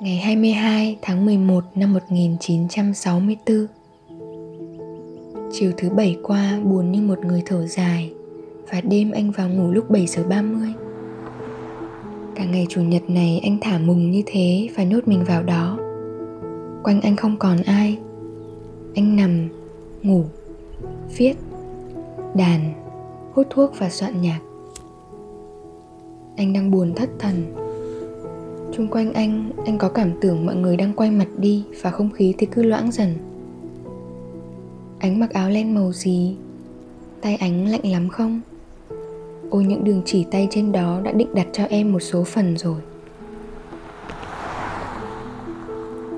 Ngày 22 tháng 11 năm 1964 Chiều thứ bảy qua buồn như một người thở dài Và đêm anh vào ngủ lúc 7 giờ 30 Cả ngày chủ nhật này anh thả mùng như thế và nhốt mình vào đó. Quanh anh không còn ai. Anh nằm, ngủ, viết, đàn, hút thuốc và soạn nhạc. Anh đang buồn thất thần. Trung quanh anh, anh có cảm tưởng mọi người đang quay mặt đi và không khí thì cứ loãng dần. Ánh mặc áo len màu gì? Tay ánh lạnh lắm không? Ôi những đường chỉ tay trên đó đã định đặt cho em một số phần rồi.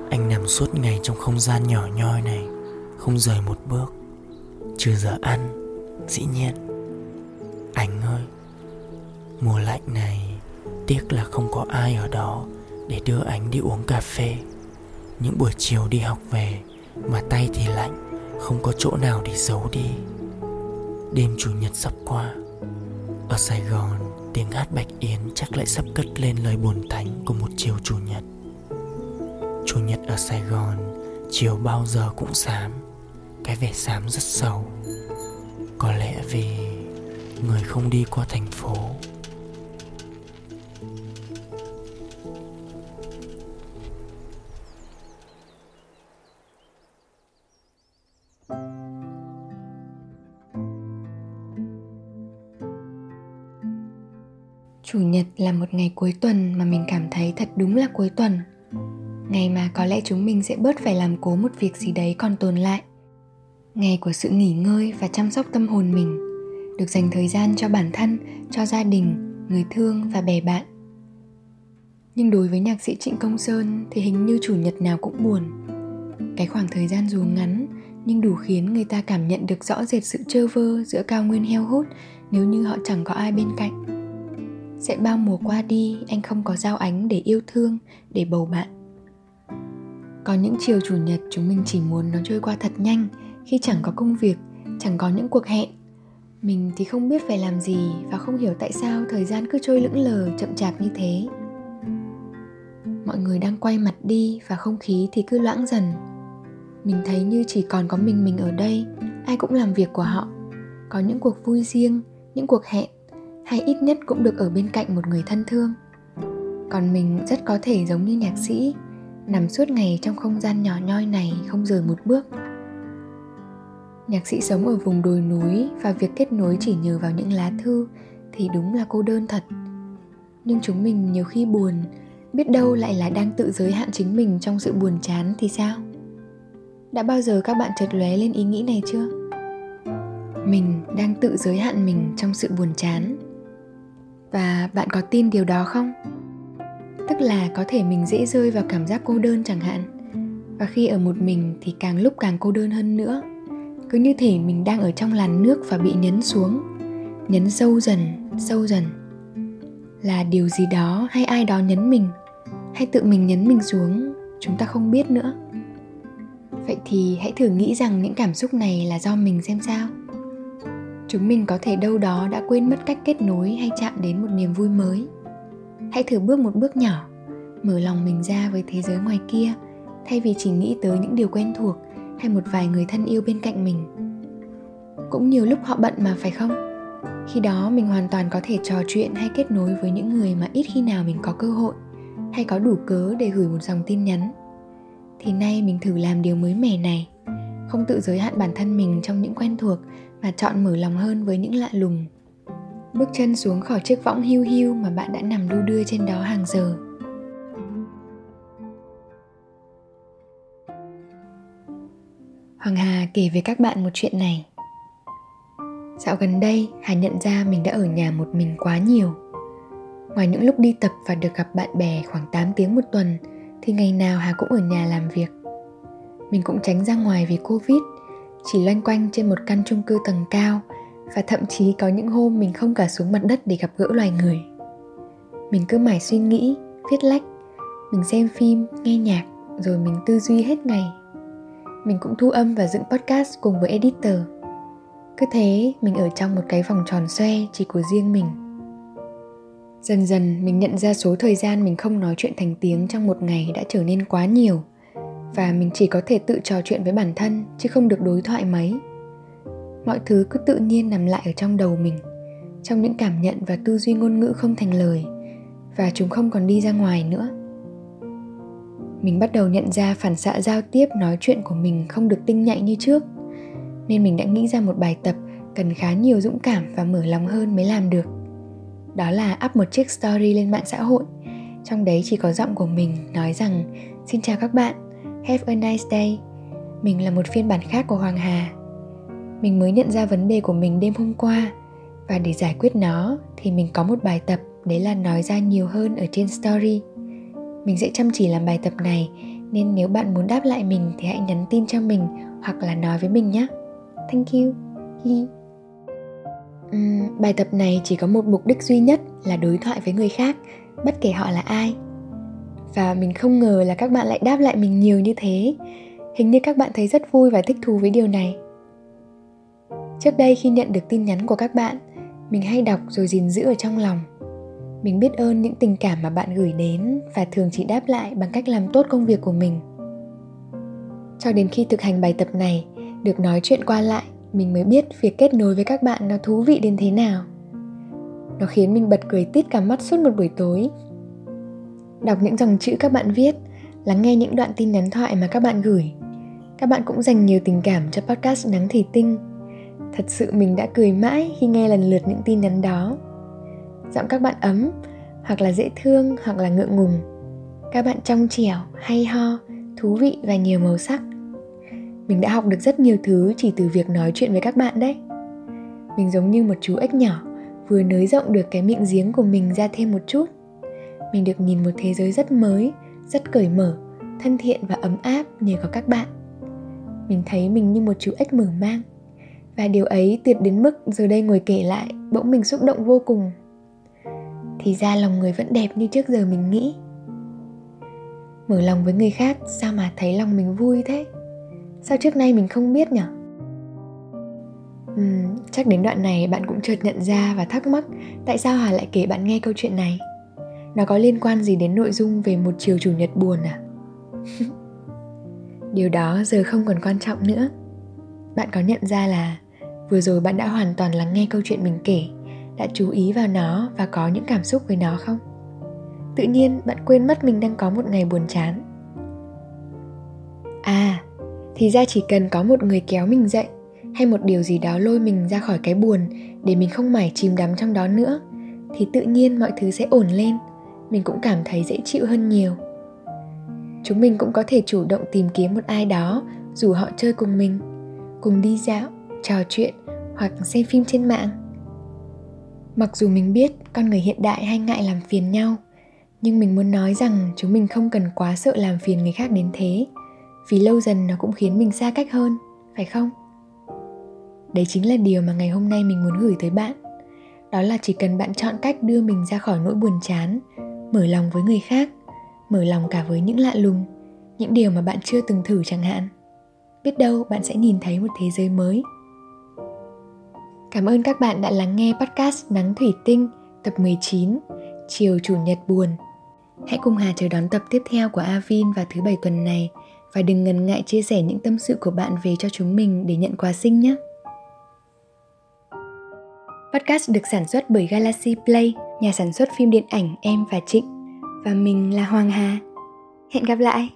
Anh nằm suốt ngày trong không gian nhỏ nhoi này, không rời một bước. Trừ giờ ăn, dĩ nhiên. Anh ơi, mùa lạnh này Tiếc là không có ai ở đó để đưa anh đi uống cà phê. Những buổi chiều đi học về, mà tay thì lạnh, Không có chỗ nào để giấu đi. Đêm chủ nhật sắp qua, Ở Sài Gòn, tiếng hát Bạch Yến chắc lại sắp cất lên lời buồn thánh của một chiều chủ nhật. Chủ nhật ở Sài Gòn, chiều bao giờ cũng xám, Cái vẻ xám rất sâu Có lẽ vì người không đi qua thành phố Chủ nhật là một ngày cuối tuần mà mình cảm thấy thật đúng là cuối tuần. Ngày mà có lẽ chúng mình sẽ bớt phải làm cố một việc gì đấy còn tồn lại. Ngày của sự nghỉ ngơi và chăm sóc tâm hồn mình, được dành thời gian cho bản thân, cho gia đình, người thương và bè bạn. Nhưng đối với nhạc sĩ Trịnh Công Sơn thì hình như chủ nhật nào cũng buồn. Cái khoảng thời gian dù ngắn nhưng đủ khiến người ta cảm nhận được rõ rệt sự trơ vơ giữa cao nguyên heo hút nếu như họ chẳng có ai bên cạnh sẽ bao mùa qua đi, anh không có giao ánh để yêu thương, để bầu bạn. Có những chiều chủ nhật chúng mình chỉ muốn nó trôi qua thật nhanh, khi chẳng có công việc, chẳng có những cuộc hẹn. Mình thì không biết phải làm gì và không hiểu tại sao thời gian cứ trôi lững lờ, chậm chạp như thế. Mọi người đang quay mặt đi và không khí thì cứ loãng dần. Mình thấy như chỉ còn có mình mình ở đây, ai cũng làm việc của họ. Có những cuộc vui riêng, những cuộc hẹn hay ít nhất cũng được ở bên cạnh một người thân thương. Còn mình rất có thể giống như nhạc sĩ, nằm suốt ngày trong không gian nhỏ nhoi này không rời một bước. Nhạc sĩ sống ở vùng đồi núi và việc kết nối chỉ nhờ vào những lá thư thì đúng là cô đơn thật. Nhưng chúng mình nhiều khi buồn, biết đâu lại là đang tự giới hạn chính mình trong sự buồn chán thì sao? Đã bao giờ các bạn chợt lóe lên ý nghĩ này chưa? Mình đang tự giới hạn mình trong sự buồn chán và bạn có tin điều đó không? Tức là có thể mình dễ rơi vào cảm giác cô đơn chẳng hạn. Và khi ở một mình thì càng lúc càng cô đơn hơn nữa. Cứ như thể mình đang ở trong làn nước và bị nhấn xuống. Nhấn sâu dần sâu dần. Là điều gì đó hay ai đó nhấn mình, hay tự mình nhấn mình xuống, chúng ta không biết nữa. Vậy thì hãy thử nghĩ rằng những cảm xúc này là do mình xem sao chúng mình có thể đâu đó đã quên mất cách kết nối hay chạm đến một niềm vui mới. Hãy thử bước một bước nhỏ, mở lòng mình ra với thế giới ngoài kia, thay vì chỉ nghĩ tới những điều quen thuộc hay một vài người thân yêu bên cạnh mình. Cũng nhiều lúc họ bận mà, phải không? Khi đó mình hoàn toàn có thể trò chuyện hay kết nối với những người mà ít khi nào mình có cơ hội hay có đủ cớ để gửi một dòng tin nhắn. Thì nay mình thử làm điều mới mẻ này, không tự giới hạn bản thân mình trong những quen thuộc mà chọn mở lòng hơn với những lạ lùng bước chân xuống khỏi chiếc võng hiu hiu mà bạn đã nằm đu đưa trên đó hàng giờ hoàng hà kể với các bạn một chuyện này Dạo gần đây, Hà nhận ra mình đã ở nhà một mình quá nhiều. Ngoài những lúc đi tập và được gặp bạn bè khoảng 8 tiếng một tuần, thì ngày nào Hà cũng ở nhà làm việc. Mình cũng tránh ra ngoài vì Covid, chỉ loanh quanh trên một căn chung cư tầng cao và thậm chí có những hôm mình không cả xuống mặt đất để gặp gỡ loài người. Mình cứ mải suy nghĩ, viết lách, mình xem phim, nghe nhạc rồi mình tư duy hết ngày. Mình cũng thu âm và dựng podcast cùng với editor. Cứ thế, mình ở trong một cái vòng tròn xoe chỉ của riêng mình. Dần dần mình nhận ra số thời gian mình không nói chuyện thành tiếng trong một ngày đã trở nên quá nhiều và mình chỉ có thể tự trò chuyện với bản thân, chứ không được đối thoại mấy. Mọi thứ cứ tự nhiên nằm lại ở trong đầu mình, trong những cảm nhận và tư duy ngôn ngữ không thành lời, và chúng không còn đi ra ngoài nữa. Mình bắt đầu nhận ra phản xạ giao tiếp, nói chuyện của mình không được tinh nhạy như trước, nên mình đã nghĩ ra một bài tập cần khá nhiều dũng cảm và mở lòng hơn mới làm được. Đó là up một chiếc story lên mạng xã hội. Trong đấy chỉ có giọng của mình nói rằng, xin chào các bạn have a nice day. Mình là một phiên bản khác của hoàng hà. Mình mới nhận ra vấn đề của mình đêm hôm qua. Và để giải quyết nó thì mình có một bài tập đấy là nói ra nhiều hơn ở trên story. Mình sẽ chăm chỉ làm bài tập này nên nếu bạn muốn đáp lại mình thì hãy nhắn tin cho mình hoặc là nói với mình nhé. Thank you. Hi. Uhm, bài tập này chỉ có một mục đích duy nhất là đối thoại với người khác bất kể họ là ai và mình không ngờ là các bạn lại đáp lại mình nhiều như thế. Hình như các bạn thấy rất vui và thích thú với điều này. Trước đây khi nhận được tin nhắn của các bạn, mình hay đọc rồi gìn giữ ở trong lòng. Mình biết ơn những tình cảm mà bạn gửi đến và thường chỉ đáp lại bằng cách làm tốt công việc của mình. Cho đến khi thực hành bài tập này, được nói chuyện qua lại, mình mới biết việc kết nối với các bạn nó thú vị đến thế nào. Nó khiến mình bật cười tít cả mắt suốt một buổi tối đọc những dòng chữ các bạn viết, lắng nghe những đoạn tin nhắn thoại mà các bạn gửi. Các bạn cũng dành nhiều tình cảm cho podcast nắng thủy tinh. Thật sự mình đã cười mãi khi nghe lần lượt những tin nhắn đó. Giọng các bạn ấm, hoặc là dễ thương, hoặc là ngượng ngùng. Các bạn trong trẻo, hay ho, thú vị và nhiều màu sắc. Mình đã học được rất nhiều thứ chỉ từ việc nói chuyện với các bạn đấy. Mình giống như một chú ếch nhỏ, vừa nới rộng được cái miệng giếng của mình ra thêm một chút mình được nhìn một thế giới rất mới rất cởi mở thân thiện và ấm áp nhờ có các bạn. Mình thấy mình như một chú ếch mở mang. Và điều ấy tuyệt đến mức giờ đây ngồi kể lại bỗng mình xúc động vô cùng. Thì ra lòng người vẫn đẹp như trước giờ mình nghĩ. Mở lòng với người khác sao mà thấy lòng mình vui thế? Sao trước nay mình không biết nhở? Uhm, chắc đến đoạn này bạn cũng chợt nhận ra và thắc mắc tại sao hà lại kể bạn nghe câu chuyện này nó có liên quan gì đến nội dung về một chiều chủ nhật buồn à? Điều đó giờ không còn quan trọng nữa. Bạn có nhận ra là vừa rồi bạn đã hoàn toàn lắng nghe câu chuyện mình kể, đã chú ý vào nó và có những cảm xúc với nó không? Tự nhiên bạn quên mất mình đang có một ngày buồn chán. À thì ra chỉ cần có một người kéo mình dậy hay một điều gì đó lôi mình ra khỏi cái buồn để mình không mải chìm đắm trong đó nữa, thì tự nhiên mọi thứ sẽ ổn lên mình cũng cảm thấy dễ chịu hơn nhiều. Chúng mình cũng có thể chủ động tìm kiếm một ai đó, dù họ chơi cùng mình, cùng đi dạo, trò chuyện, hoặc xem phim trên mạng. Mặc dù mình biết con người hiện đại hay ngại làm phiền nhau, nhưng mình muốn nói rằng chúng mình không cần quá sợ làm phiền người khác đến thế, vì lâu dần nó cũng khiến mình xa cách hơn, phải không? Đấy chính là điều mà ngày hôm nay mình muốn gửi tới bạn. Đó là chỉ cần bạn chọn cách đưa mình ra khỏi nỗi buồn chán mở lòng với người khác mở lòng cả với những lạ lùng những điều mà bạn chưa từng thử chẳng hạn. Biết đâu bạn sẽ nhìn thấy một thế giới mới. Cảm ơn các bạn đã lắng nghe podcast Nắng Thủy Tinh tập 19 Chiều Chủ nhật buồn. Hãy cùng Hà chờ đón tập tiếp theo của Avin vào thứ bảy tuần này và đừng ngần ngại chia sẻ những tâm sự của bạn về cho chúng mình để nhận quà sinh nhé. Podcast được sản xuất bởi Galaxy Play, nhà sản xuất phim điện ảnh Em và Trịnh. Và mình là Hoàng Hà. Hẹn gặp lại!